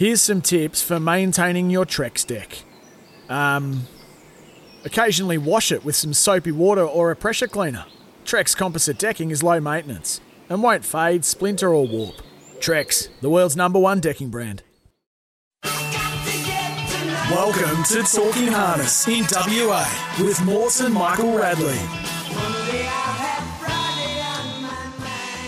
Here's some tips for maintaining your Trex deck. Um, occasionally wash it with some soapy water or a pressure cleaner. Trex composite decking is low maintenance and won't fade, splinter, or warp. Trex, the world's number one decking brand. Welcome to Talking Harness in WA with Morts and Michael Radley.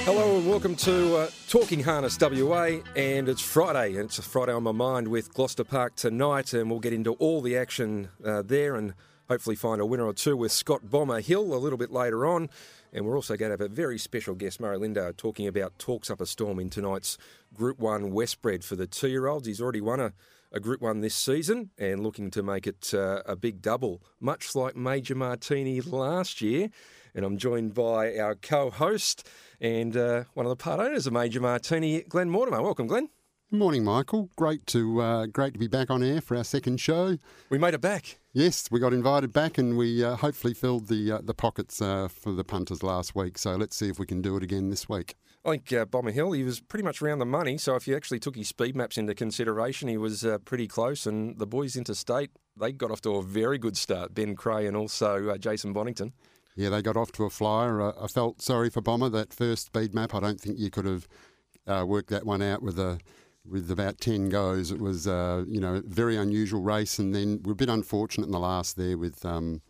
Hello and welcome to uh, Talking Harness WA, and it's Friday, and it's a Friday on my mind with Gloucester Park tonight, and we'll get into all the action uh, there and hopefully find a winner or two with Scott Bomber Hill a little bit later on. And we're also going to have a very special guest, Murray Lindau, talking about Talks Up a Storm in tonight's Group 1 Westbred for the two year olds. He's already won a, a Group 1 this season and looking to make it uh, a big double, much like Major Martini last year. And I'm joined by our co host and uh, one of the part owners of Major Martini, Glenn Mortimer. Welcome, Glenn. Morning, Michael. Great to uh, great to be back on air for our second show. We made it back. Yes, we got invited back, and we uh, hopefully filled the uh, the pockets uh, for the punters last week. So let's see if we can do it again this week. I think uh, Bomber Hill, he was pretty much around the money. So if you actually took his speed maps into consideration, he was uh, pretty close. And the boys interstate, they got off to a very good start. Ben Cray and also uh, Jason Bonington. Yeah, they got off to a flyer. I felt sorry for Bomber that first speed map. I don't think you could have uh, worked that one out with a with about ten goes. It was uh, you know very unusual race, and then we're a bit unfortunate in the last there with. Um,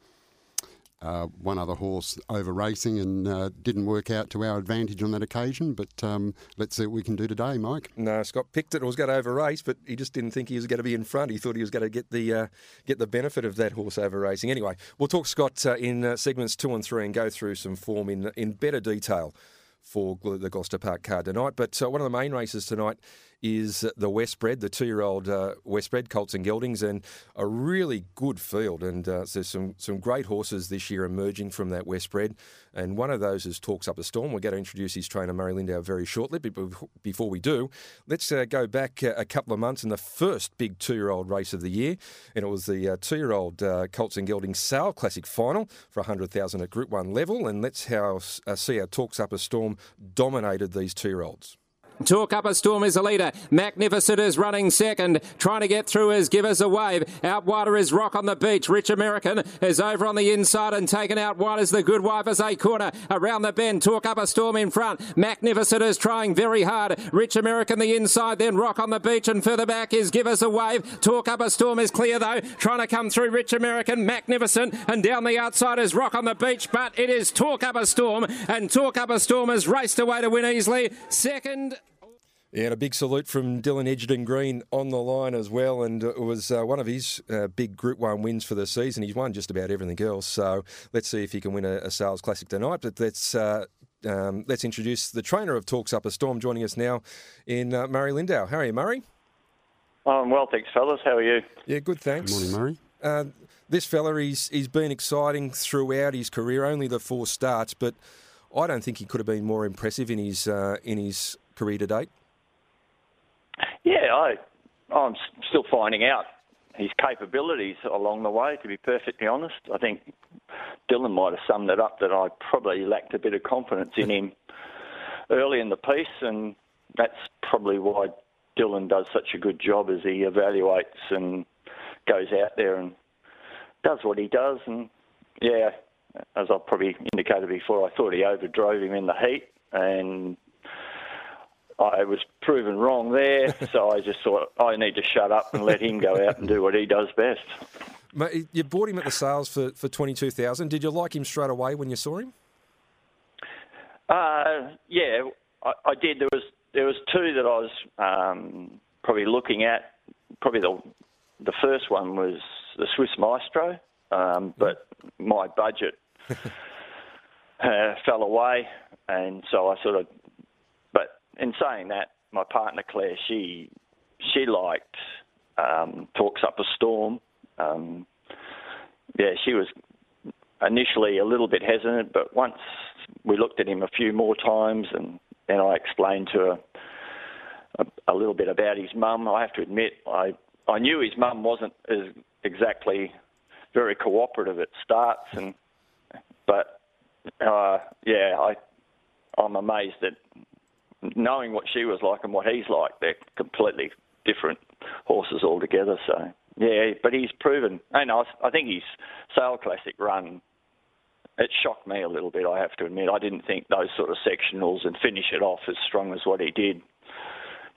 uh, one other horse over racing and uh, didn't work out to our advantage on that occasion. But um, let's see what we can do today, Mike. No, Scott picked it. It Was going to over race, but he just didn't think he was going to be in front. He thought he was going to get the uh, get the benefit of that horse over racing. Anyway, we'll talk Scott uh, in uh, segments two and three and go through some form in in better detail for the Gloucester Park card tonight. But uh, one of the main races tonight is the Westbred, the two-year-old uh, Westbred, Colts and Geldings, and a really good field. And uh, there's some some great horses this year emerging from that Westbred. And one of those is Talks Up a Storm. We're going to introduce his trainer, Murray Lindau, very shortly. But before we do, let's uh, go back uh, a couple of months in the first big two-year-old race of the year. And it was the uh, two-year-old uh, Colts and Geldings Sale Classic Final for 100000 at Group 1 level. And let's how, see how Talks Up a Storm dominated these two-year-olds. Talk Up a Storm is a leader. Magnificent is running second. Trying to get through is Give Us a Wave. Out wider is Rock on the Beach. Rich American is over on the inside and taken out wide as the Good Wife as a corner. Around the bend, Talk Up a Storm in front. Magnificent is trying very hard. Rich American the inside, then Rock on the Beach and further back is Give Us a Wave. Talk Up a Storm is clear though. Trying to come through Rich American. Magnificent and down the outside is Rock on the Beach, but it is Talk Up a Storm and Talk Up a Storm has raced away to win easily. Second. Yeah, and a big salute from Dylan Egerton-Green on the line as well. And it was uh, one of his uh, big Group 1 wins for the season. He's won just about everything else. So let's see if he can win a, a sales classic tonight. But let's. Uh, um, let's introduce the trainer of Talks Up a Storm joining us now in uh, Murray Lindau. How are you, Murray? I'm well, thanks, fellas. How are you? Yeah, good, thanks. Good morning, Murray. Uh, this fella, he's, he's been exciting throughout his career, only the four starts, but I don't think he could have been more impressive in his, uh, in his career to date. Yeah, I, I'm still finding out his capabilities along the way, to be perfectly honest. I think Dylan might have summed it up that I probably lacked a bit of confidence in him early in the piece, and that's probably why Dylan does such a good job as he evaluates and goes out there and does what he does. And yeah, as I probably indicated before, I thought he overdrove him in the heat, and I was proven wrong there. so I just thought I need to shut up and let him go out and do what he does best. Mate, you bought him at the sales for, for 22000 Did you like him straight away when you saw him? Uh, yeah, I, I did. There was there was two that I was um, probably looking at. Probably the the first one was the Swiss Maestro, um, but my budget uh, fell away, and so I sort of. In saying that, my partner Claire, she she liked um, talks up a storm, Um, yeah, she was initially a little bit hesitant, but once we looked at him a few more times, and then I explained to her a, a little bit about his mum. I have to admit, I I knew his mum wasn't as exactly very cooperative at starts, and but uh, yeah, I I'm amazed that knowing what she was like and what he's like, they're completely different horses altogether. So yeah, but he's proven, and I, I think his Sale Classic run it shocked me a little bit. I have to admit, I didn't think those sort of sectionals and finish it off as strong as what he did.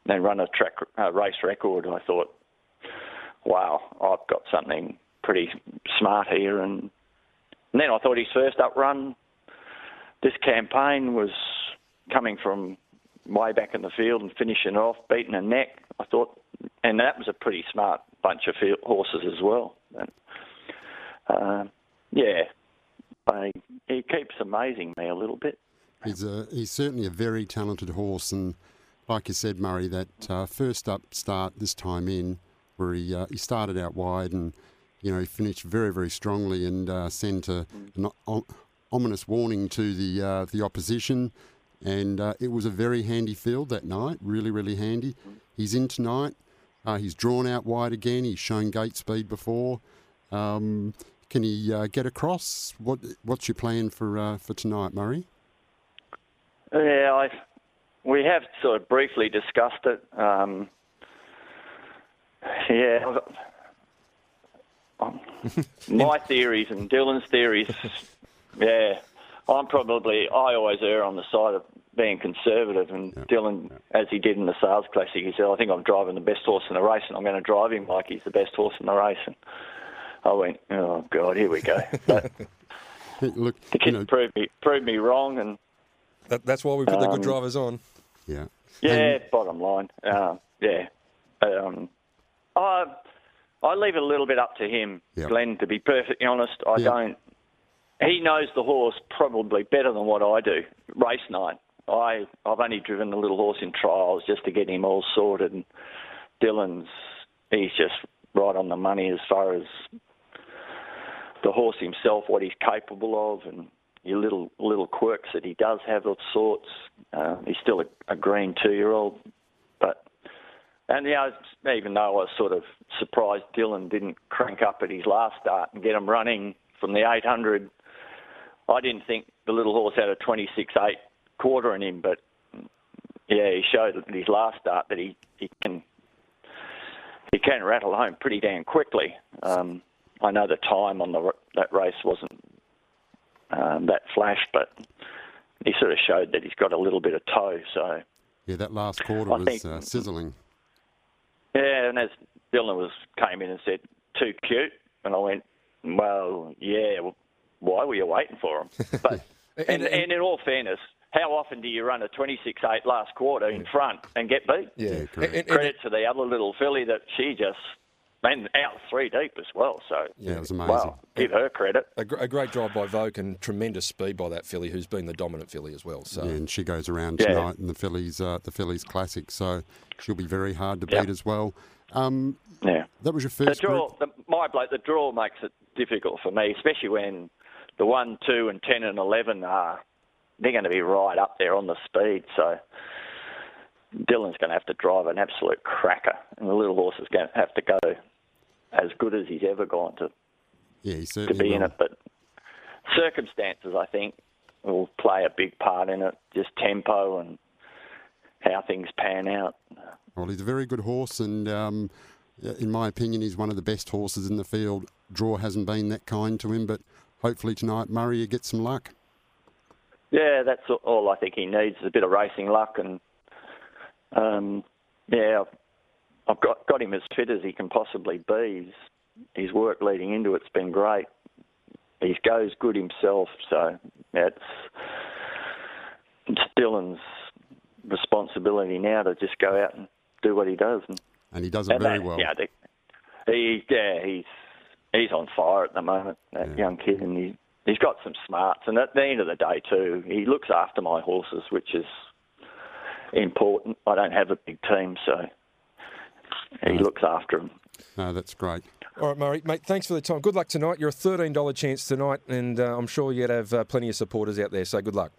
Then run a track race record. I thought, wow, I've got something pretty smart here. And, and then I thought his first up run this campaign was coming from way back in the field and finishing off, beating a neck. I thought, and that was a pretty smart bunch of field, horses as well. And, uh, yeah, I, he keeps amazing me a little bit. He's a he's certainly a very talented horse, and like you said, Murray, that uh, first up start this time in, where he uh, he started out wide and you know he finished very very strongly and uh, sent a, an ominous warning to the uh, the opposition, and uh, it was a very handy field that night, really really handy. He's in tonight. Uh, he's drawn out wide again. He's shown gate speed before. Um, can he uh, get across? What What's your plan for uh, for tonight, Murray? Yeah, I, we have sort of briefly discussed it. Um, yeah, my theories and Dylan's theories. Yeah, I'm probably I always err on the side of being conservative, and yeah. Dylan, yeah. as he did in the Sales Classic, he said, "I think I'm driving the best horse in the race, and I'm going to drive him like he's the best horse in the race." And I went, oh god, here we go. But Look, the kids you know, proved me proved me wrong, and that, that's why we put um, the good um, drivers on. Yeah. Yeah. And, bottom line, uh, yeah. Um, I I leave it a little bit up to him, yep. Glenn. To be perfectly honest, I yep. don't. He knows the horse probably better than what I do. Race night, I I've only driven the little horse in trials just to get him all sorted. And Dylan's he's just right on the money as far as the horse himself, what he's capable of, and your little little quirks that he does have of sorts. Uh, he's still a, a green two-year-old, but and yeah, even though I was sort of surprised Dylan didn't crank up at his last start and get him running from the 800, I didn't think the little horse had a 26-8 quarter in him, but yeah, he showed at his last start that he, he can he can rattle home pretty damn quickly. Um, I know the time on the that race wasn't um, that flash, but he sort of showed that he's got a little bit of toe. So yeah, that last quarter I was think, uh, sizzling. Yeah, and as Dylan was came in and said, "Too cute," and I went, "Well, yeah. Well, why were you waiting for him?" But and, and, and in all fairness, how often do you run a 26-8 last quarter in front and get beat? Yeah, credit, credit to the other little filly that she just and out three deep as well. So yeah, it was amazing. give her credit. A, a, great drive by Voak and tremendous speed by that filly, who's been the dominant filly as well. So yeah, and she goes around tonight yeah. in the fillies, uh, the fillies classic. So she'll be very hard to beat yep. as well. Um, yeah, that was your first. The draw, the, my bloke, the draw makes it difficult for me, especially when the one, two, and ten and eleven are they're going to be right up there on the speed. So. Dylan's going to have to drive an absolute cracker, and the little horse is going to have to go as good as he's ever gone to yeah, to be will. in it. But circumstances, I think, will play a big part in it. Just tempo and how things pan out. Well, he's a very good horse, and um, in my opinion, he's one of the best horses in the field. Draw hasn't been that kind to him, but hopefully tonight, Murray, you get some luck. Yeah, that's all I think he needs is a bit of racing luck, and um, yeah, I've got got him as fit as he can possibly be. His, his work leading into it's been great. He goes good himself, so it's, it's Dylan's responsibility now to just go out and do what he does. And, and he does it very that, well. Yeah, the, he, yeah, he's he's on fire at the moment. That yeah. young kid, and he he's got some smarts. And at the end of the day, too, he looks after my horses, which is important. I don't have a big team, so he looks after them. No, that's great. All right, Murray, mate, thanks for the time. Good luck tonight. You're a $13 chance tonight, and uh, I'm sure you'd have uh, plenty of supporters out there, so good luck.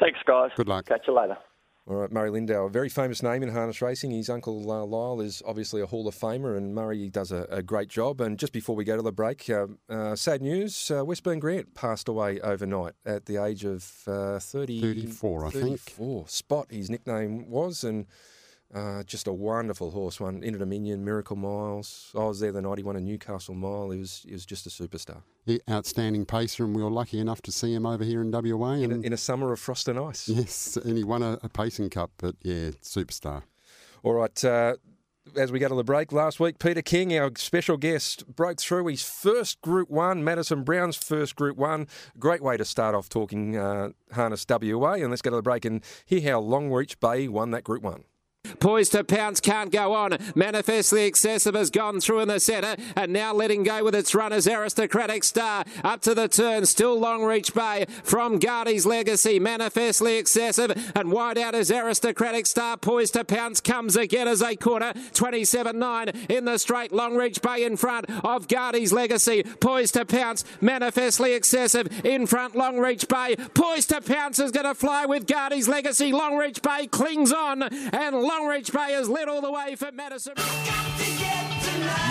Thanks, guys. Good luck. Catch you later. All right, Murray Lindau, a very famous name in harness racing. His uncle uh, Lyle is obviously a Hall of Famer, and Murray does a, a great job. And just before we go to the break, uh, uh, sad news uh, Westburn Grant passed away overnight at the age of uh, 30, 34, I think. 34. Spot, his nickname was, and uh, just a wonderful horse. Won Inter Dominion, Miracle Miles. I was there the night he won a Newcastle Mile. He was, he was just a superstar. Yeah, outstanding pacer, and we were lucky enough to see him over here in WA. In And a, in a summer of frost and ice. yes, and he won a, a pacing cup, but yeah, superstar. All right. Uh, as we go to the break, last week, Peter King, our special guest, broke through his first Group 1, Madison Brown's first Group 1. Great way to start off talking uh, Harness WA. And let's go to the break and hear how Longreach Bay won that Group 1. Poised to pounce, can't go on. Manifestly excessive has gone through in the centre and now letting go with its runners. Aristocratic Star up to the turn, still long reach Bay from Guardy's Legacy. Manifestly excessive and wide out is Aristocratic Star. Poised to pounce comes again as a corner. 27 9 in the straight. Long reach Bay in front of Guardy's Legacy. Poised to pounce, manifestly excessive in front. Long reach Bay. Poised to pounce is going to fly with Guardy's Legacy. Long reach Bay clings on and Longreach is led all the way for Madison.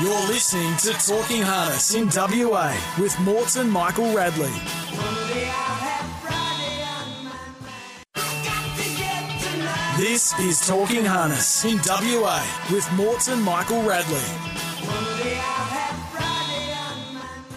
You're listening to Talking Harness in WA with Morts and Michael Radley. This is Talking Harness in WA with Morts and Michael Radley.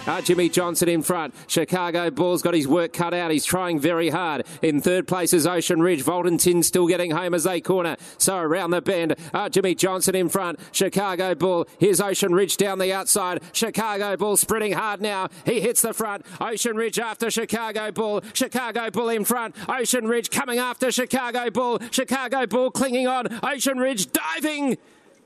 Uh, Jimmy Johnson in front. Chicago Bull's got his work cut out. He's trying very hard. In third place is Ocean Ridge. Volton still getting home as they corner. So around the bend, uh, Jimmy Johnson in front. Chicago Bull. Here's Ocean Ridge down the outside. Chicago Bull sprinting hard now. He hits the front. Ocean Ridge after Chicago Bull. Chicago Bull in front. Ocean Ridge coming after Chicago Bull. Chicago Bull clinging on. Ocean Ridge diving.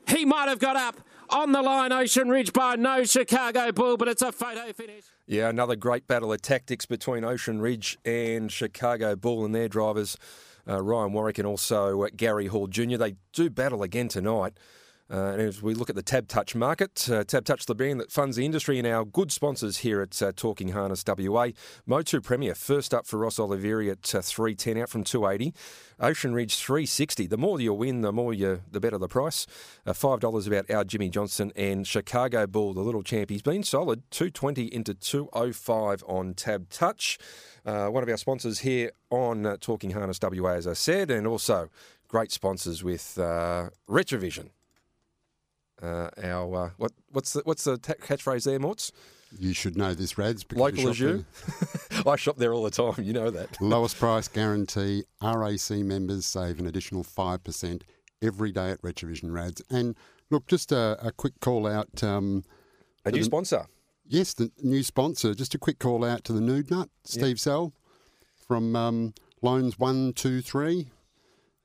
He might have got up on the line, Ocean Ridge by no Chicago Bull, but it's a photo finish. Yeah, another great battle of tactics between Ocean Ridge and Chicago Bull and their drivers, uh, Ryan Warwick and also uh, Gary Hall Jr. They do battle again tonight. Uh, and as we look at the Tab Touch market, uh, Tab Touch, the brand that funds the industry, and our good sponsors here at uh, Talking Harness WA. Motu Premier, first up for Ross Olivieri at uh, 310 out from 280. Ocean Ridge 360. The more you win, the more you, the better the price. Uh, $5 about our Jimmy Johnson and Chicago Bull, the little champ. He's been solid, 220 into 205 on Tab Touch. Uh, one of our sponsors here on Talking Harness WA, as I said, and also great sponsors with Retravision. Uh, our uh, what what's the what's the catchphrase there, Morts? You should know this, Rads. because Local you as you. I shop there all the time. You know that. Lowest price guarantee. RAC members save an additional 5% every day at Retravision Rads. And look, just a, a quick call out. Um, A new sponsor. yes, the new sponsor. Just a quick call out to the Nude Nut, Steve Sell from um, Loans 123.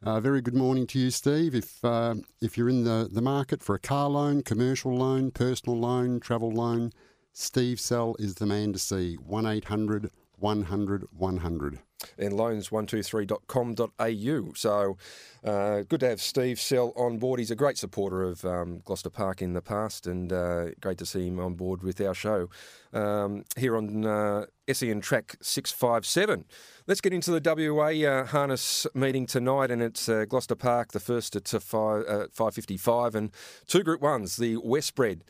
Uh, very good morning to you, Steve. If uh, if you're in the, the market for a car loan, commercial loan, personal loan, travel loan, Steve Sell is the man to see. 1 800 100 100. And loans123.com.au. So uh, good to have Steve Sell on board. He's a great supporter of um, Gloucester Park in the past, and uh, great to see him on board with our show um, here on uh, SEN Track 657. Let's get into the WA uh, harness meeting tonight, and it's uh, Gloucester Park, the first at uh, five, uh, 5.55, and two Group 1s, the Westbred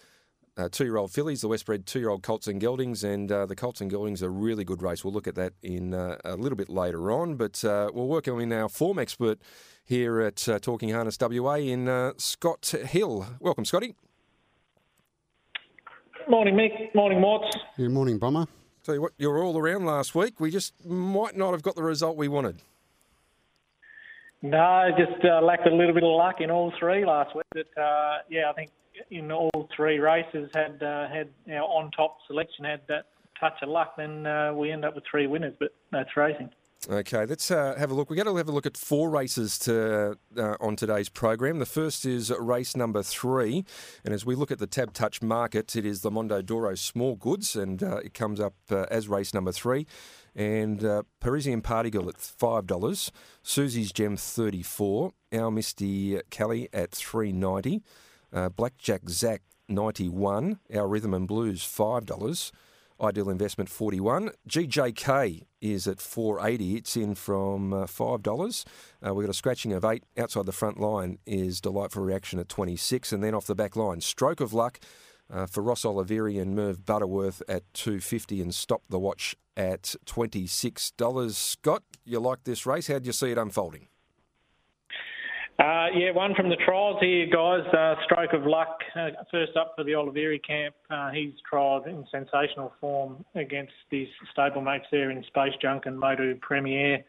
uh, two-year-old fillies, the Westbred two-year-old Colts and Geldings, and uh, the Colts and Geldings are a really good race. We'll look at that in uh, a little bit later on, but uh, we'll work with our form expert here at uh, Talking Harness WA in uh, Scott Hill. Welcome, Scotty. Morning, Mick. Morning, Morts. Good morning, Bomber. Tell you what, you were all around last week. We just might not have got the result we wanted. No, just uh, lacked a little bit of luck in all three last week. But uh, yeah, I think in all three races had uh, had our on top selection had that touch of luck. Then uh, we end up with three winners, but that's racing. Okay, let's uh, have a look. We're going to have a look at four races to, uh, on today's program. The first is race number three, and as we look at the Tab Touch market, it is the Mondo Doro Small Goods, and uh, it comes up uh, as race number three. And uh, Parisian Party Girl at five dollars, Susie's Gem thirty four, Our Misty Kelly at three ninety. Uh, Blackjack Zach 91. Our Rhythm and Blues $5. Ideal Investment 41. GJK is at 480. It's in from uh, $5. Uh, we've got a scratching of 8. Outside the front line is Delightful Reaction at 26. And then off the back line, Stroke of Luck uh, for Ross Olivieri and Merv Butterworth at 250 and Stop the Watch at $26. Scott, you like this race? How do you see it unfolding? Uh, yeah, one from the trials here, guys. Uh, stroke of luck. Uh, first up for the Olivieri camp. Uh, he's trialled in sensational form against his stablemates there in Space Junk and Motu Premier.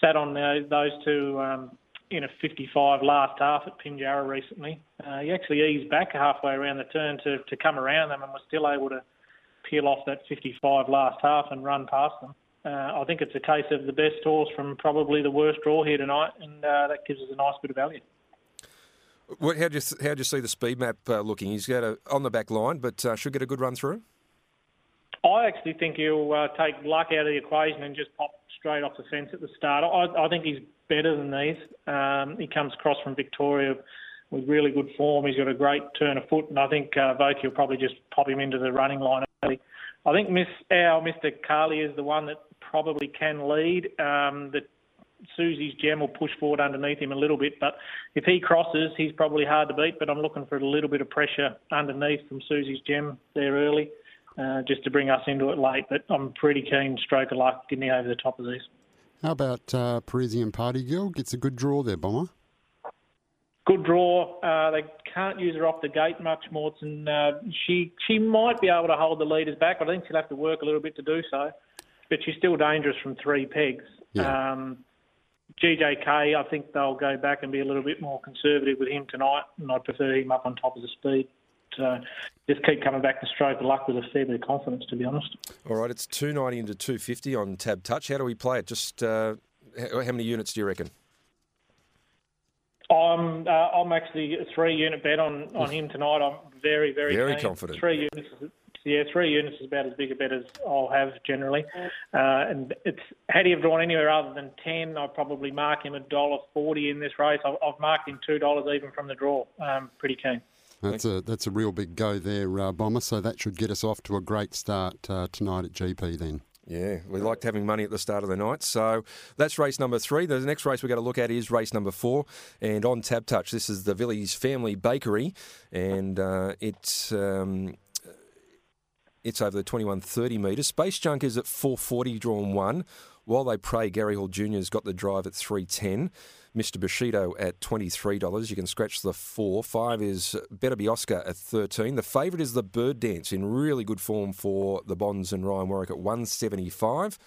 Sat on uh, those two um, in a 55 last half at Pinjarra recently. Uh, he actually eased back halfway around the turn to, to come around them and was still able to peel off that 55 last half and run past them uh, I think it's a case of the best horse from probably the worst draw here tonight, and uh, that gives us a nice bit of value. What, how do you how do you see the speed map uh, looking? He's got a, on the back line, but uh, should get a good run through. I actually think he'll uh, take luck out of the equation and just pop straight off the fence at the start. I, I think he's better than these. Um, he comes across from Victoria with really good form. He's got a great turn of foot, and I think uh, Voki will probably just pop him into the running line. I think Miss our Mr. Carly is the one that probably can lead. Um, that Susie's Gem will push forward underneath him a little bit, but if he crosses, he's probably hard to beat. But I'm looking for a little bit of pressure underneath from Susie's Gem there early, uh, just to bring us into it late. But I'm pretty keen, stroke of luck, getting over the top of these. How about uh, Parisian Party Girl? Gets a good draw there, Bomber. Good draw. Uh, they can't use her off the gate much, Morton. Uh, she she might be able to hold the leaders back. but I think she'll have to work a little bit to do so but she's still dangerous from three pegs. Yeah. Um, GJK, I think they'll go back and be a little bit more conservative with him tonight, and I'd prefer him up on top of the speed. So just keep coming back to stroke of luck with a fair bit of confidence, to be honest. All right, it's 290 into 250 on Tab Touch. How do we play it? Just uh, how many units do you reckon? I'm uh, I'm actually a three unit bet on, on him tonight. I'm very very very keen. confident. Three units yeah, three units is about as big a bet as I'll have generally. Uh, and it's had he have drawn anywhere other than ten, I'd probably mark him a dollar forty in this race. I've, I've marked him two dollars even from the draw. Um, pretty keen. That's a that's a real big go there, uh, Bomber. So that should get us off to a great start uh, tonight at GP then. Yeah, we liked having money at the start of the night. So that's race number three. The next race we're going to look at is race number four. And on Tab Touch, this is the Villis Family Bakery. And uh, it's um, it's over the 2130 metres. Space Junk is at 440, drawn one. While they pray, Gary Hall Jr. has got the drive at 310. Mr. Bushido at $23. You can scratch the four. Five is Better Be Oscar at 13. The favourite is the Bird Dance in really good form for the Bonds and Ryan Warwick at 175.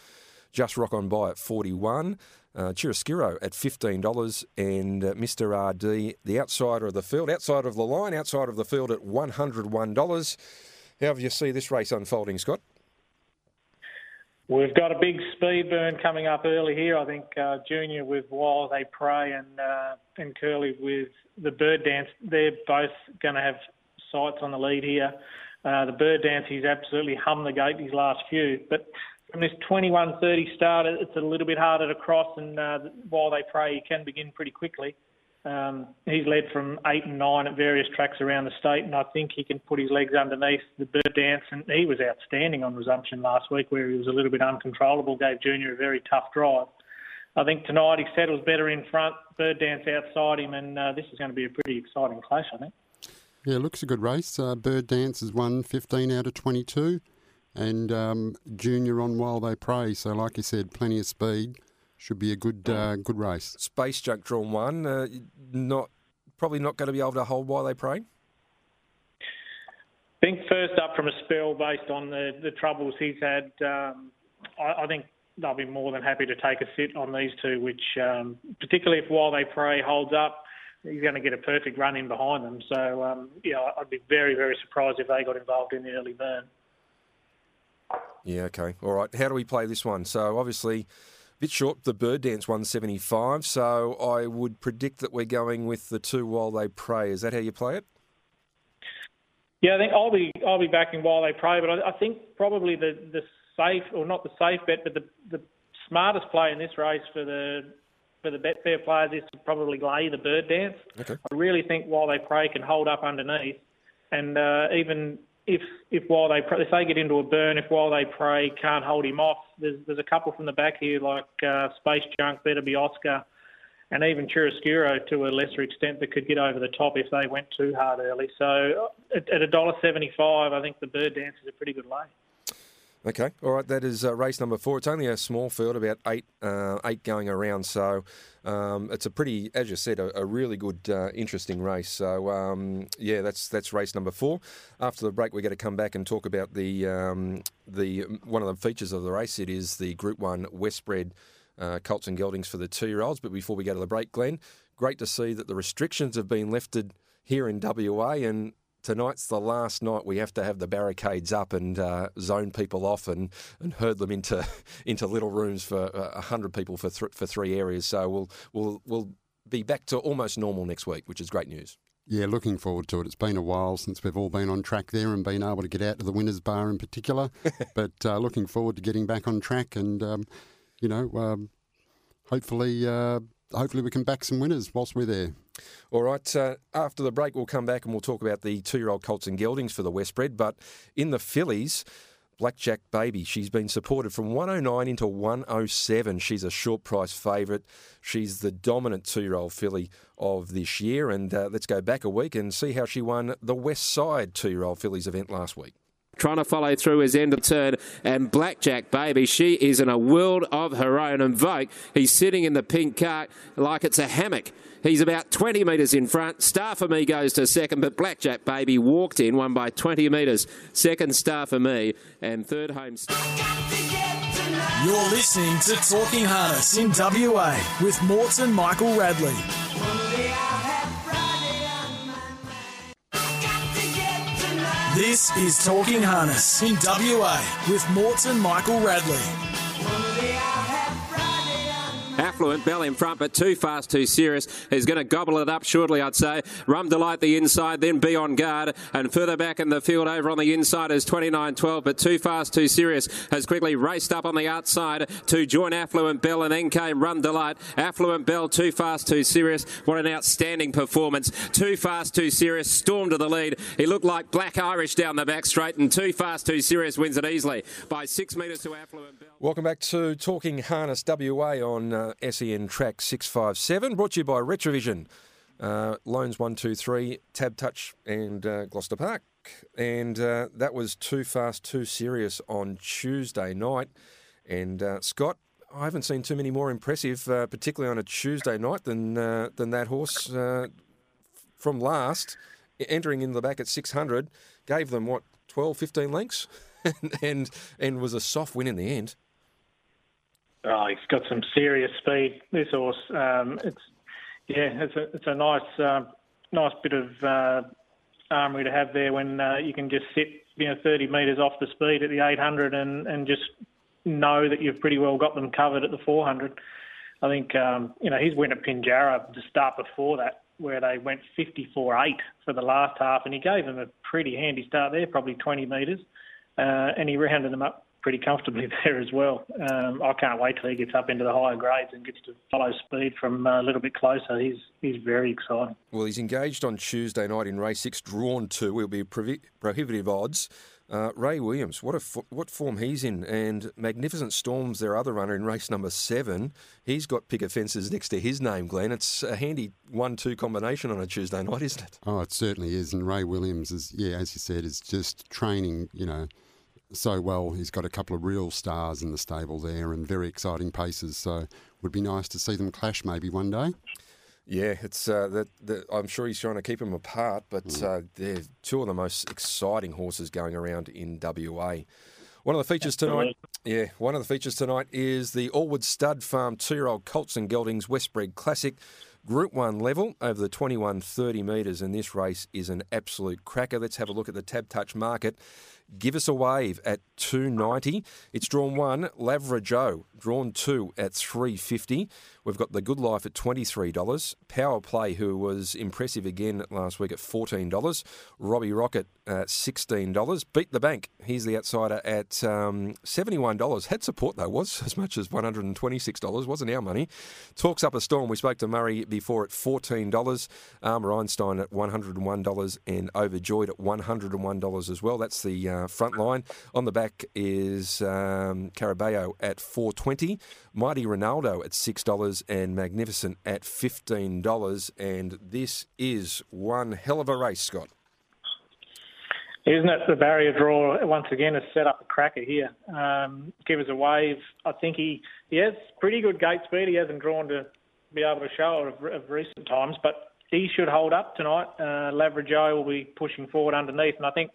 Just Rock On By at 41. Uh, Chiaroscuro at $15 and uh, Mr. RD, the outsider of the field, outside of the line, outside of the field at $101. How do you see this race unfolding, Scott? We've got a big speed burn coming up early here. I think uh, Junior with While They Pray and uh, and Curly with the Bird Dance. They're both going to have sights on the lead here. Uh, the Bird Dance, he's absolutely hummed the gate these last few. But from this 21.30 start, it's a little bit harder to cross. And uh, While They Pray, he can begin pretty quickly. Um, he's led from eight and nine at various tracks around the state, and I think he can put his legs underneath the bird dance. And he was outstanding on resumption last week, where he was a little bit uncontrollable, gave Junior a very tough drive. I think tonight he settles better in front, bird dance outside him, and uh, this is going to be a pretty exciting clash, I think. Yeah, looks a good race. Uh, bird dance has won 15 out of 22, and um, Junior on while they pray. So, like you said, plenty of speed should be a good uh, good race. Space Junk drawn one, uh, not probably not going to be able to hold while they pray. I think first up from a spell based on the, the troubles he's had, um, I, I, think they'll be more than happy to take a sit on these two, which um, particularly if while they pray holds up, he's going to get a perfect run in behind them. So um, yeah, I'd be very very surprised if they got involved in the early burn. Yeah. Okay. All right. How do we play this one? So obviously bit short, the bird dance 175. So I would predict that we're going with the two while they pray. Is that how you play it? Yeah, I think I'll be I'll be backing while they pray, but I, I think probably the the safe or not the safe bet, but the the smartest play in this race for the for the Betfair players is to probably lay the bird dance. Okay. I really think while they pray can hold up underneath, and uh, even if if while they if they get into a burn, if while they pray can't hold him off, there's there's a couple from the back here like uh, Space Junk, Better Be Oscar, and even Chiaroscuro to a lesser extent that could get over the top if they went too hard early. So at, a dollar seventy five, I think the bird dance is a pretty good lay. Okay, all right. That is uh, race number four. It's only a small field, about eight, uh, eight going around. So um, it's a pretty, as you said, a, a really good, uh, interesting race. So um, yeah, that's that's race number four. After the break, we're going to come back and talk about the um, the one of the features of the race. It is the Group One Westbred uh, Colts and Geldings for the two-year-olds. But before we go to the break, Glenn, great to see that the restrictions have been lifted here in WA and tonight's the last night we have to have the barricades up and uh, zone people off and, and herd them into into little rooms for uh, hundred people for th- for three areas. So we'll we'll we'll be back to almost normal next week, which is great news. Yeah, looking forward to it. It's been a while since we've all been on track there and been able to get out to the winners' bar in particular. but uh, looking forward to getting back on track and, um, you know, um, hopefully, uh, hopefully we can back some winners whilst we're there. All right. Uh, after the break, we'll come back and we'll talk about the two-year-old Colts and Geldings for the Westbred. But in the fillies, Blackjack Baby, she's been supported from 109 into 107. She's a short price favourite. She's the dominant two-year-old filly of this year. And uh, let's go back a week and see how she won the West Side two-year-old fillies event last week trying to follow through his end of turn. And Blackjack Baby, she is in a world of her own. And Vogue, he's sitting in the pink cart like it's a hammock. He's about 20 metres in front. Star for Me goes to second, but Blackjack Baby walked in, won by 20 metres. Second Star for Me, and third home. You're listening to Talking Harness in WA with Morts and Michael Radley. This is Talking Harness in WA with Morts and Michael Radley. Affluent Bell in front, but too fast, too serious. He's going to gobble it up shortly, I'd say. Rum Delight the inside, then Be On Guard. And further back in the field over on the inside is 29-12, but too fast, too serious. Has quickly raced up on the outside to join Affluent Bell, and then came Rum Delight. Affluent Bell, too fast, too serious. What an outstanding performance. Too fast, too serious. Storm to the lead. He looked like Black Irish down the back straight, and too fast, too serious wins it easily by six metres to Affluent Bell. Welcome back to Talking Harness WA on uh, SEN Track 657, brought to you by Retravision. Uh, loans 123, Tab Touch, and uh, Gloucester Park. And uh, that was Too Fast, Too Serious on Tuesday night. And uh, Scott, I haven't seen too many more impressive, uh, particularly on a Tuesday night, than, uh, than that horse from last, entering in the back at 600, gave them, what, 12, 15 lengths? and, and was a soft win in the end. Oh, he's got some serious speed. This horse, um, it's yeah, it's a it's a nice uh, nice bit of uh, armory to have there when uh, you can just sit you know 30 metres off the speed at the 800 and and just know that you've pretty well got them covered at the 400. I think um, you know he's went at Pinjarra to start before that where they went 54-8 for the last half, and he gave them a pretty handy start there, probably 20 metres, uh, and he rounded them up pretty comfortably there as well. Um, I can't wait till he gets up into the higher grades and gets to follow speed from uh, a little bit closer. He's he's very exciting. Well, he's engaged on Tuesday night in race six, drawn two. Will be prohibitive odds. Uh, Ray Williams, what a what form he's in, and Magnificent Storms, their other runner in race number seven. He's got picket fences next to his name, Glenn. It's a handy one-two combination on a Tuesday night, isn't it? Oh, it certainly is. And Ray Williams is, yeah, as you said, is just training. You know, so well. He's got a couple of real stars in the stable there and very exciting paces. So would be nice to see them clash maybe one day. Yeah, it's uh, that, that. I'm sure he's trying to keep them apart, but mm. uh, they're two of the most exciting horses going around in WA. One of the features tonight, yeah, one of the features tonight is the Allwood Stud Farm two-year-old Colts and Geldings Westbred Classic. Group 1 level over the 21 30 metres, and this race is an absolute cracker. Let's have a look at the Tab Touch market. Give us a wave at 290. It's drawn one, Lavrajo, drawn two at 350. We've got the Good Life at $23. Power Play, who was impressive again last week at $14. Robbie Rocket at $16. Beat the Bank, he's the outsider at um, $71. Had support though, was as much as $126. Wasn't our money. Talks up a storm. We spoke to Murray before at $14. Armour Einstein at $101 and Overjoyed at $101 as well. That's the uh, front line. On the back is um, Carabao at 420 Mighty Ronaldo at $6 and Magnificent at $15. And this is one hell of a race, Scott. Isn't it the barrier draw once again has set up a cracker here? Um, give us a wave. I think he, he has pretty good gate speed. He hasn't drawn to be able to show of, of recent times, but he should hold up tonight. Uh, Lavrajo will be pushing forward underneath, and I think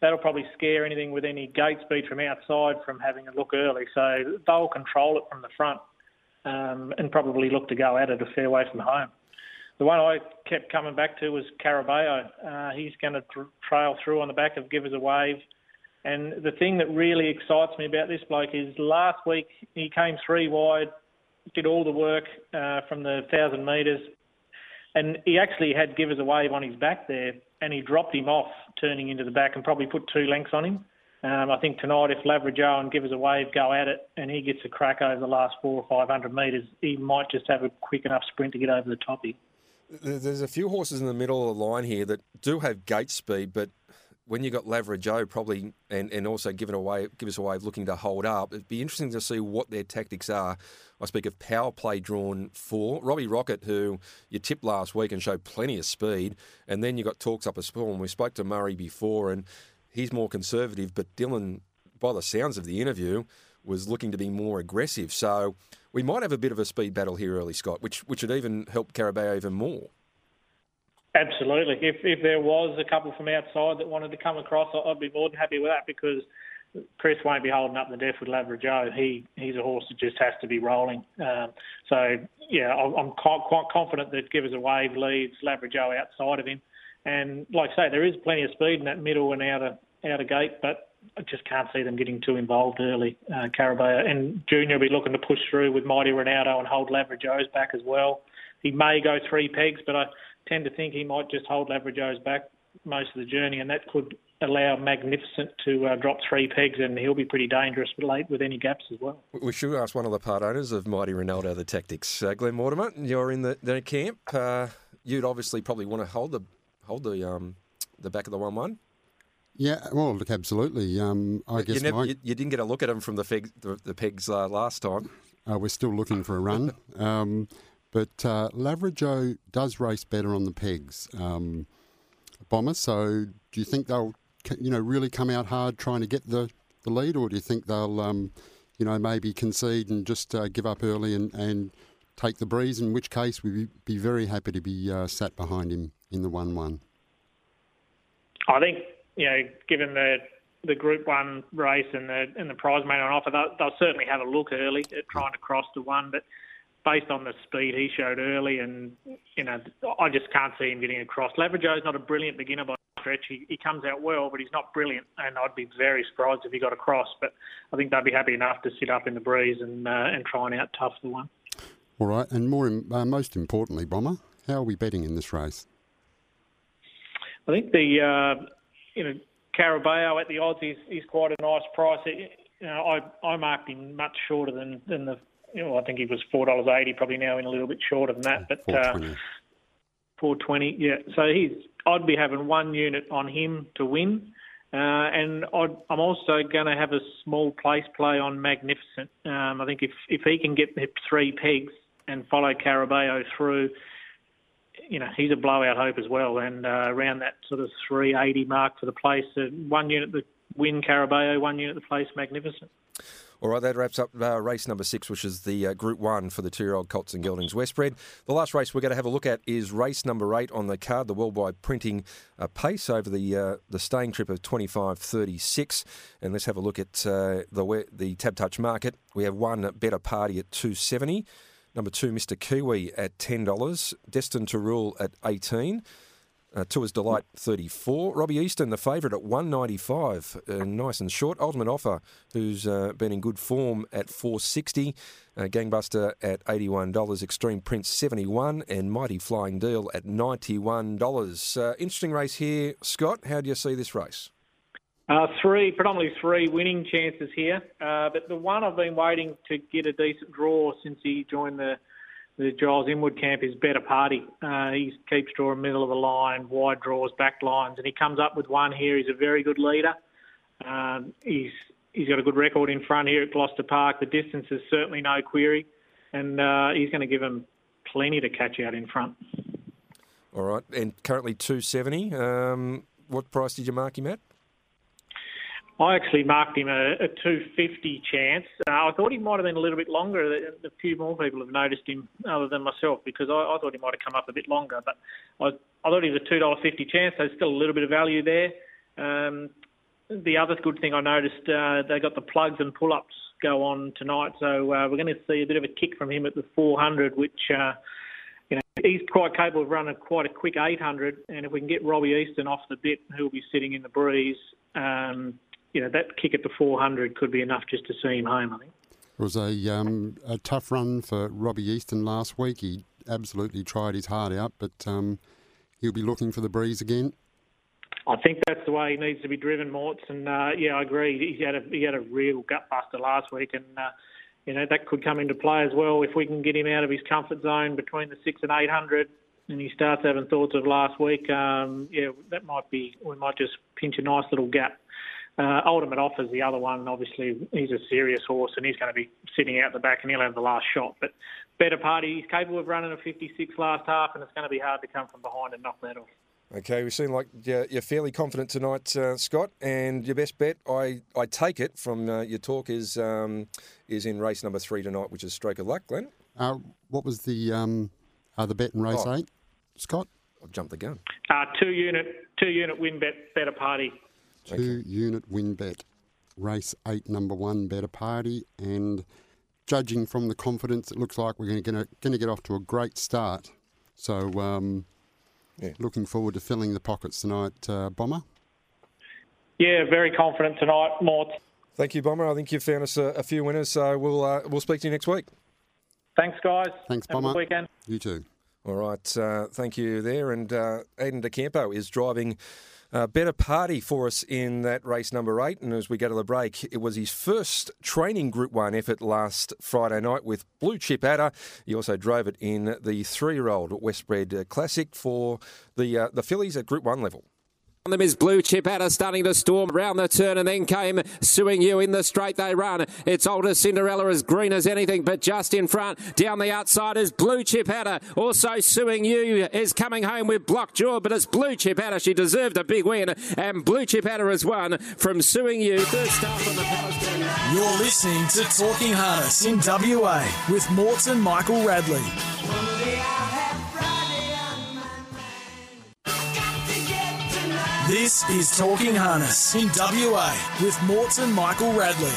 that'll probably scare anything with any gate speed from outside from having a look early. So they'll control it from the front um, and probably look to go at it a fair way from home. The one I kept coming back to was Carabao. Uh, he's going to trail through on the back of Give Us a Wave. And the thing that really excites me about this bloke is last week he came three wide, did all the work uh, from the 1,000 metres, and he actually had Give Us a Wave on his back there, and he dropped him off turning into the back and probably put two lengths on him. Um, I think tonight, if Lavrajo and Give Us a Wave go at it and he gets a crack over the last four or 500 metres, he might just have a quick enough sprint to get over the top here. There's a few horses in the middle of the line here that do have gate speed, but when you've got Lavrajo probably and, and also giving away give us away of looking to hold up, it'd be interesting to see what their tactics are. I speak of power play drawn for Robbie Rocket, who you tipped last week and showed plenty of speed, and then you've got talks up a storm. We spoke to Murray before, and he's more conservative, but Dylan, by the sounds of the interview, was looking to be more aggressive. So we might have a bit of a speed battle here early, Scott, which which would even help Carabao even more. Absolutely. If if there was a couple from outside that wanted to come across, I'd be more than happy with that because Chris won't be holding up the death with Lavrajo. He he's a horse that just has to be rolling. Um, so yeah, I'm quite confident that Give Us a Wave leads Lavrajo outside of him. And like I say, there is plenty of speed in that middle and outer outer gate, but I just can't see them getting too involved early. Uh, Carabao and Junior will be looking to push through with Mighty Ronaldo and hold Lavrajo's back as well. He may go three pegs, but I tend to think he might just hold Lavrajo's back most of the journey, and that could allow Magnificent to uh, drop three pegs, and he'll be pretty dangerous late with any gaps as well. We should ask one of the part owners of Mighty Ronaldo the tactics. Uh, Glenn Mortimer, you're in the, the camp. Uh, you'd obviously probably want to hold the hold the um, the back of the one one. Yeah, well, look, absolutely. Um, I guess you, never, you, you, didn't get a look at him from the, feg, the, the pegs uh, last time. Uh, we're still looking for a run, um, but uh, Lavrajo does race better on the pegs, um, Bomber. So, do you think they'll, you know, really come out hard trying to get the, the lead, or do you think they'll, um, you know, maybe concede and just uh, give up early and, and take the breeze? In which case, we'd be very happy to be uh, sat behind him in the one-one. I think you know, given the the Group One race and the and the prize money on offer, they'll, they'll certainly have a look early at trying to cross the one. But based on the speed he showed early, and you know, I just can't see him getting across. Lavrajo's not a brilliant beginner by stretch. He, he comes out well, but he's not brilliant, and I'd be very surprised if he got across. But I think they'd be happy enough to sit up in the breeze and uh, and try and out tough the one. All right, and more uh, most importantly, Bomber, how are we betting in this race? I think the uh, you know, Carabao at the odds is, is quite a nice price. It, you know, I I marked him much shorter than than the. You know, I think he was four dollars eighty, probably now in a little bit shorter than that. But uh, four twenty, yeah. So he's. I'd be having one unit on him to win, uh, and i am also going to have a small place play on Magnificent. Um, I think if if he can get the three pegs and follow Carabao through, you know, he's a blowout hope as well. And uh, around that sort of 380 mark for the place, uh, one unit the win Carabao, one unit the place Magnificent. All right, that wraps up uh, race number six, which is the uh, Group One for the two-year-old Colts and Geldings Westbred. The last race we're going to have a look at is race number eight on the card, the Worldwide Printing uh, Pace over the uh, the staying trip of 25.36. And let's have a look at uh, the the TABtouch market. We have one better party at 270. Number two, Mr. Kiwi at $10. Destined to Rule at 18 Uh, Tours Delight 34. Robbie Easton, the favourite at 195, uh, nice and short. Ultimate Offer, who's uh, been in good form at 460. Uh, Gangbuster at $81. Extreme Prince 71 and Mighty Flying Deal at $91. Uh, interesting race here. Scott, how do you see this race? Uh, three, predominantly three winning chances here. Uh, but the one I've been waiting to get a decent draw since he joined the the Giles Inwood camp is Better Party. Uh, he keeps drawing middle of the line, wide draws, back lines, and he comes up with one here. He's a very good leader. Um, he's he's got a good record in front here at Gloucester Park. The distance is certainly no query, and uh, he's going to give him plenty to catch out in front. All right, and currently 270. Um, what price did you mark him at? I actually marked him a, a 250 chance. Uh, I thought he might have been a little bit longer. A few more people have noticed him other than myself because I, I thought he might have come up a bit longer. But I, I thought he was a $2.50 chance, so still a little bit of value there. Um, the other good thing I noticed, uh, they got the plugs and pull-ups go on tonight, so uh, we're going to see a bit of a kick from him at the 400, which uh, you know he's quite capable of running quite a quick 800. And if we can get Robbie Easton off the bit, who'll be sitting in the breeze. Um, you know, that kick at the 400 could be enough just to see him home, I think. It was a, um, a tough run for Robbie Easton last week. He absolutely tried his heart out, but um, he'll be looking for the breeze again. I think that's the way he needs to be driven, Morts. And uh, yeah, I agree. He had a he had a real gutbuster last week, and uh, you know that could come into play as well if we can get him out of his comfort zone between the six and eight hundred, and he starts having thoughts of last week. Um, yeah, that might be we might just pinch a nice little gap. Uh, Ultimate Offer's the other one. Obviously, he's a serious horse and he's going to be sitting out the back and he'll have the last shot. But Better Party, he's capable of running a 56 last half and it's going to be hard to come from behind and knock that off. Okay, we seem like you're, fairly confident tonight, uh, Scott. And your best bet, I, I take it from uh, your talk, is um, is in race number three tonight, which is Stroke of Luck, Glenn. Uh, what was the um, uh, the bet in race oh. eight, Scott? I've jumped the gun. Uh, two unit two unit win bet, Better Party. Two unit win bet. Race eight, number one, Better Party. And judging from the confidence, it looks like we're going to, going to get off to a great start. So, um, yeah. looking forward to filling the pockets tonight, uh, Bomber. Yeah, very confident tonight, Mort. Thank you, Bomber. I think you've found us a, a few winners, so we'll uh, we'll speak to you next week. Thanks, guys. Thanks, Have Bomber. weekend. You too. All right. Uh, thank you there. And uh, Aidan De Campo is driving uh, better party for us in that race number eight. And as we go to the break, it was his first training Group 1 effort last Friday night with Blue Chip Adder. He also drove it in the three year old Westbred Classic for the, uh, the fillies at Group 1 level. Them is Blue Chip Adder starting to storm round the turn and then came Suing You in the straight they run. It's older Cinderella as green as anything but just in front. Down the outside is Blue Chip Adder. Also Suing You is coming home with Block Jaw but it's Blue Chip Adder. She deserved a big win and Blue Chip Adder has won from Suing You. Third start from the Palestinian. You're listening to Talking Harness in WA with Morts and Michael Radley. This is Talking Harness in WA with Morts and Michael Radley.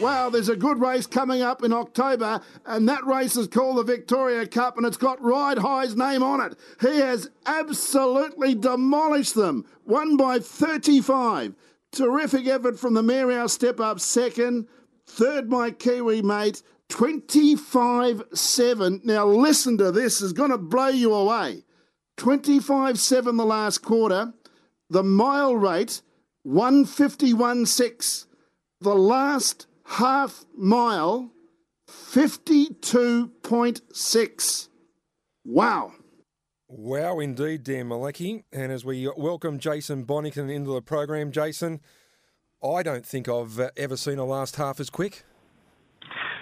Wow, there's a good race coming up in October, and that race is called the Victoria Cup, and it's got Ride High's name on it. He has absolutely demolished them, won by 35. Terrific effort from the Maryhouse step up second. Third, my Kiwi mate, 25 7. Now, listen to this, is going to blow you away. 25 7 the last quarter. The mile rate, 151.6. The last half mile, 52.6. Wow. Wow, indeed, Dan Malecki. And as we welcome Jason Bonnington into the program, Jason, I don't think I've uh, ever seen a last half as quick.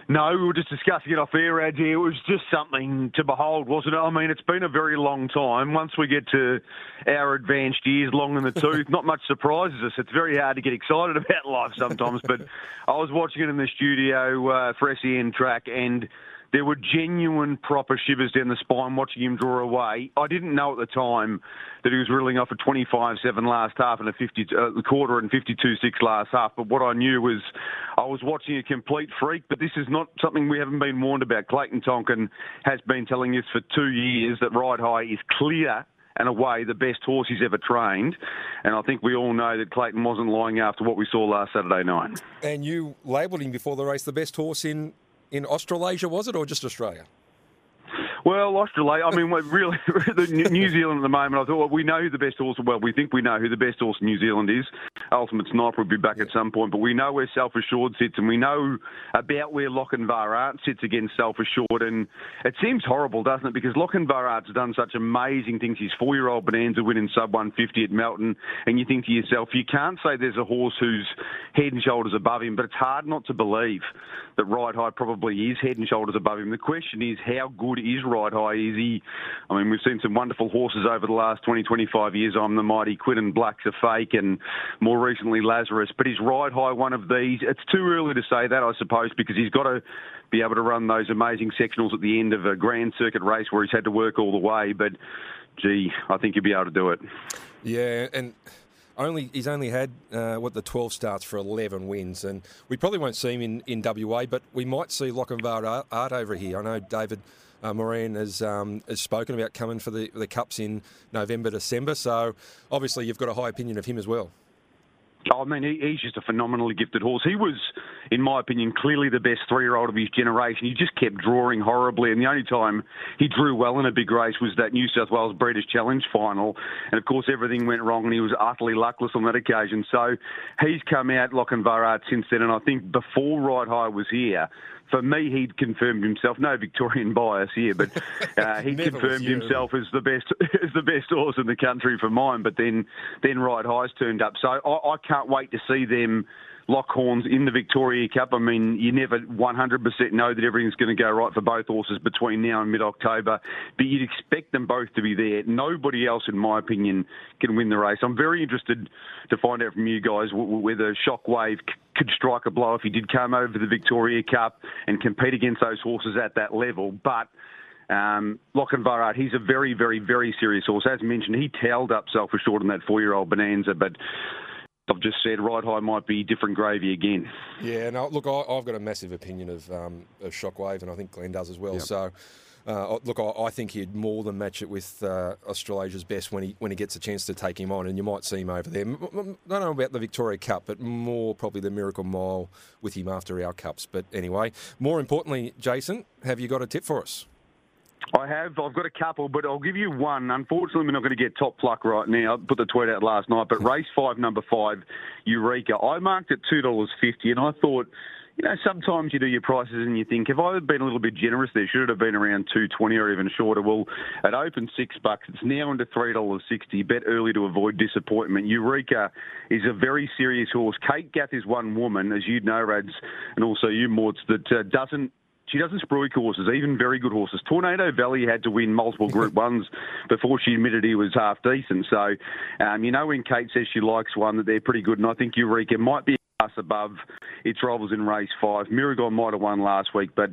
No, we were just discussing it off air, Addy. It was just something to behold, wasn't it? I mean, it's been a very long time. Once we get to our advanced years, long in the tooth, not much surprises us. It's very hard to get excited about life sometimes. but I was watching it in the studio uh, for SEN track, and there were genuine, proper shivers down the spine watching him draw away. I didn't know at the time that he was reeling off a 25-7 last half and a 50 uh, quarter and 52-6 last half. But what I knew was I was watching a complete freak. But this is not something we haven't been warned about. Clayton Tonkin has been telling us for two years that Ride High is clear and away the best horse he's ever trained. And I think we all know that Clayton wasn't lying after what we saw last Saturday night. And you labelled him before the race the best horse in, in Australasia, was it, or just Australia? Well, Australia. I mean, we really, New Zealand at the moment. I thought well, we know who the best horse. Well, we think we know who the best horse in New Zealand is. Ultimate Sniper will be back at some point, but we know where Self Assured sits, and we know about where Lochinvar Art sits against Self Assured. And it seems horrible, doesn't it? Because Lochinvar has done such amazing things. His four-year-old Bonanza winning sub 150 at Melton, and you think to yourself, you can't say there's a horse who's head and shoulders above him, but it's hard not to believe that Ride High probably is head and shoulders above him. The question is, how good is Ride High? Is he? I mean, we've seen some wonderful horses over the last 20, 25 years. I'm the mighty Quinn and Black's a fake, and more recently Lazarus. But is Ride High one of these? It's too early to say that, I suppose, because he's got to be able to run those amazing sectionals at the end of a Grand Circuit race where he's had to work all the way. But gee, I think he'll be able to do it. Yeah, and only he's only had uh, what the 12 starts for 11 wins, and we probably won't see him in, in WA, but we might see Lochinvar Art over here. I know David uh, Moran has um, has spoken about coming for the the cups in November, December. So obviously you've got a high opinion of him as well. I mean, he, he's just a phenomenally gifted horse. He was, in my opinion, clearly the best three-year-old of his generation. He just kept drawing horribly, and the only time he drew well in a big race was that New South Wales Breeders' Challenge final. And of course, everything went wrong, and he was utterly luckless on that occasion. So he's come out Lochinvar since then, and I think before Ride High was here, for me, he'd confirmed himself. No Victorian bias here, but uh, he confirmed himself as the best as the best horse in the country for mine. But then then Ride High's turned up, so I, I can't wait to see them lock horns in the Victoria Cup. I mean, you never 100% know that everything's going to go right for both horses between now and mid-October, but you'd expect them both to be there. Nobody else, in my opinion, can win the race. I'm very interested to find out from you guys whether Shockwave could strike a blow if he did come over the Victoria Cup and compete against those horses at that level, but. Um, Lochinvar, he's a very, very, very serious horse. As mentioned, he tailed up self assured in that four year old Bonanza, but I've just said Ride High might be different gravy again. Yeah, no, look, I, have got a massive opinion of, um, of Shockwave, and I think Glenn does as well. Yep. So, uh, look, I, I, think he'd more than match it with uh, Australasia's best when he when he gets a chance to take him on, and you might see him over there. Don't know about the Victoria Cup, but more probably the Miracle Mile with him after our cups. But anyway, more importantly, Jason, have you got a tip for us? I have. I've got a couple, but I'll give you one. Unfortunately, we're not going to get top pluck right now. I put the tweet out last night, but race five, number five, Eureka. I marked at two dollars fifty, and I thought, you know, sometimes you do your prices and you think, if I had been a little bit generous there, should it have been around two twenty or even shorter? Well, it opened six bucks. It's now under three dollars sixty. Bet early to avoid disappointment. Eureka is a very serious horse. Kate Gath is one woman, as you know, Rads, and also you, Morts, that uh, doesn't she doesn't spruik horses, even very good horses. Tornado Valley had to win multiple Group Ones before she admitted he was half decent. So, um, you know, when Kate says she likes one, that they're pretty good, and I think Eureka might be us above its rivals in race five. Miragon might have won last week, but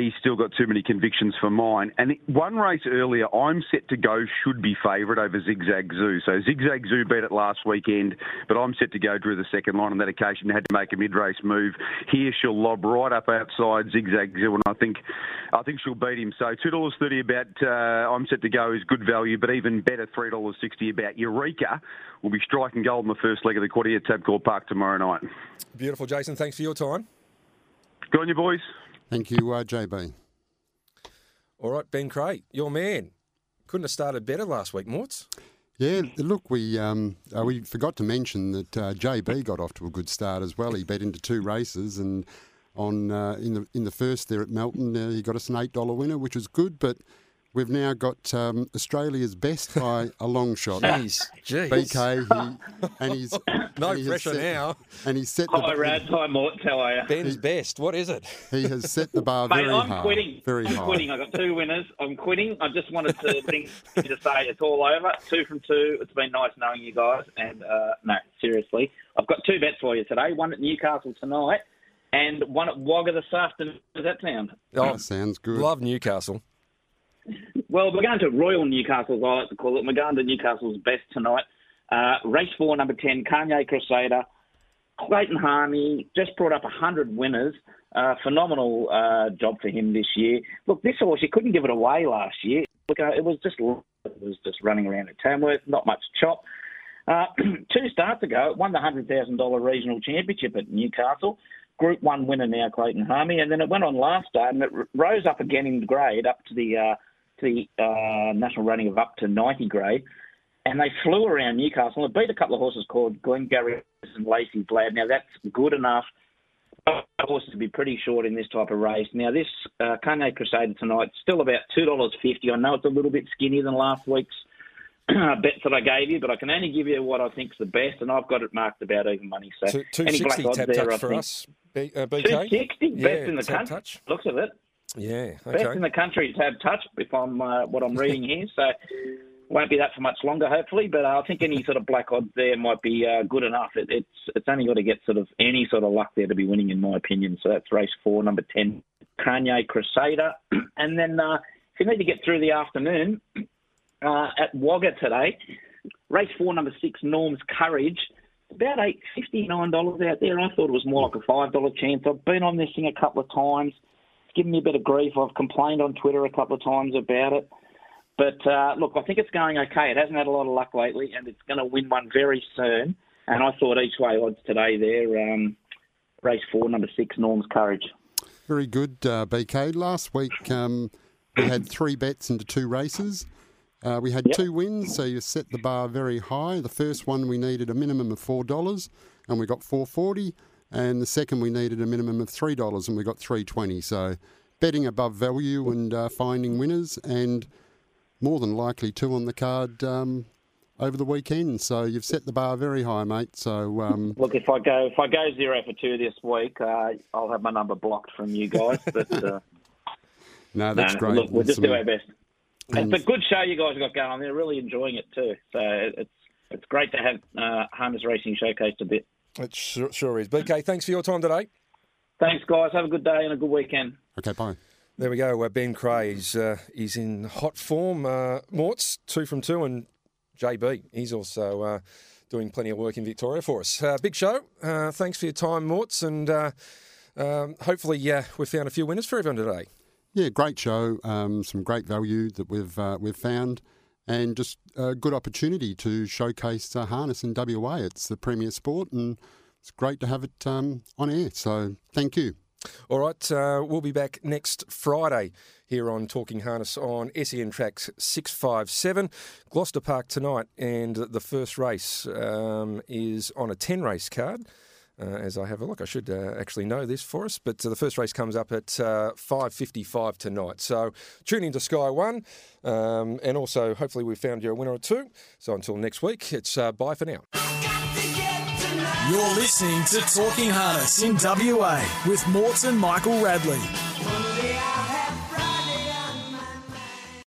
he's still got too many convictions for mine. And one race earlier, I'm set to go should be favourite over Zigzag Zoo. So Zigzag Zoo beat it last weekend, but I'm set to go drew the second line on that occasion. Had to make a mid-race move. Here she'll lob right up outside Zigzag Zoo, and I think I think she'll beat him. So two dollars thirty about uh, I'm set to go is good value, but even better three dollars sixty about Eureka will be striking gold in the first leg of the quarter at Tabcorp Park tomorrow night. Beautiful, Jason. Thanks for your time. Good on you, boys. Thank you, uh, JB. All right, Ben Craig, your man. Couldn't have started better last week, Morts. Yeah, look, we um, uh, we forgot to mention that uh, JB got off to a good start as well. He bet into two races, and on uh, in the in the first there at Melton, uh, he got us an eight dollar winner, which was good. But We've now got um, Australia's best by a long shot. Jeez, jeez. BK, he, and he's no and he pressure set, now. And he's set. Hi, the, Rad. Hi, Mort. How are you? Ben's he, best. What is it? He has set the bar Mate, very I'm high. Quitting. Very I'm high. quitting. I got two winners. I'm quitting. I just wanted to think to say it's all over. Two from two. It's been nice knowing you guys. And uh, no, seriously, I've got two bets for you today. One at Newcastle tonight and one at Wagga this afternoon. Does that sound? Oh, sounds good. Love Newcastle. Well, we're going to Royal Newcastle, as I like to call it. We're going to Newcastle's best tonight. Uh, race four, number 10, Kanye Crusader. Clayton Harney just brought up 100 winners. Uh, phenomenal uh, job for him this year. Look, this horse, you couldn't give it away last year. Look, uh, it was just it was just running around at Tamworth, not much chop. Uh, two starts ago, it won the $100,000 regional championship at Newcastle. Group one winner now, Clayton Harney, and then it went on last day and it rose up again in grade up to the uh, the uh, national running of up to 90 grade. And they flew around Newcastle and beat a couple of horses called Glengarry and Lacey Lad. Now that's good enough for horses to be pretty short in this type of race. Now this uh, Kanye Crusader tonight still about two dollars fifty. I know it's a little bit skinnier than last week's bets that I gave you, but I can only give you what I think's the best, and I've got it marked about even money. So any black 260 odds there, I for think. us, B, uh, BK. 260, Yeah, best in the country. touch. Looks of it. Yeah, Best in the country to have touch, if I'm uh, what I'm reading here. So won't be that for much longer, hopefully. But I think any sort of black odds there might be uh, good enough. It, it's it's only got to get sort of any sort of luck there to be winning, in my opinion. So that's race four, number ten, Kanye Crusader, and then uh, if you need to get through the afternoon uh, at Wagga today, race four, number six, Norm's Courage. About eight fifty nine dollars out there. I thought it was more like a five dollar chance. I've been on this thing a couple of times. Given me a bit of grief. I've complained on Twitter a couple of times about it. But uh, look, I think it's going okay. It hasn't had a lot of luck lately, and it's going to win one very soon. And I thought each way odds today there. Um, race four, number six, Norm's Courage. Very good, uh, BK. Last week um, we had three bets into two races. Uh, we had Yep. two wins, so you set the bar very high. The first one we needed a minimum of four dollars, and we got four forty. And the second we needed a minimum of three dollars, and we got three twenty. So betting above value and uh, finding winners, and more than likely two on the card um, over the weekend. So you've set the bar very high, mate. So um, Look, if I go if I go zero for two this week, uh, I'll have my number blocked from you guys. But uh, no, that's no, great. Look, we'll just Some- do our best. and- It's a good show you guys have got going on. They're really enjoying it too. So it's it's great to have uh, Harness Racing showcased a bit. It sure, sure is. BK, thanks for your time today. Thanks, guys. Have a good day and a good weekend. Okay, bye. There we go. Uh, ben Cray is uh, he's in hot form. Uh, Mort's two from two, and JB he's also uh, doing plenty of work in Victoria for us. Uh, big show. Uh, thanks for your time, Morts, and uh, um, hopefully uh, we've found a few winners for everyone today. Yeah, great show. Um, some great value that we've uh, we've found, and just a good opportunity to showcase uh, harness in WA. It's the premier sport, and it's great to have it um, on air. So thank you. All right, uh, we'll be back next Friday here on Talking Harness on SEN Tracks 657. Gloucester Park tonight, and the first race um, is on a 10 race card. Uh, as I have a look, I should uh, actually know this for us, but uh, the first race comes up at uh, 5.55 tonight. So tune into Sky One, um, and also hopefully we've found you a winner or two. So until next week, it's bye for now. You're listening to Talking Harness in WA with Morts and Michael Radley.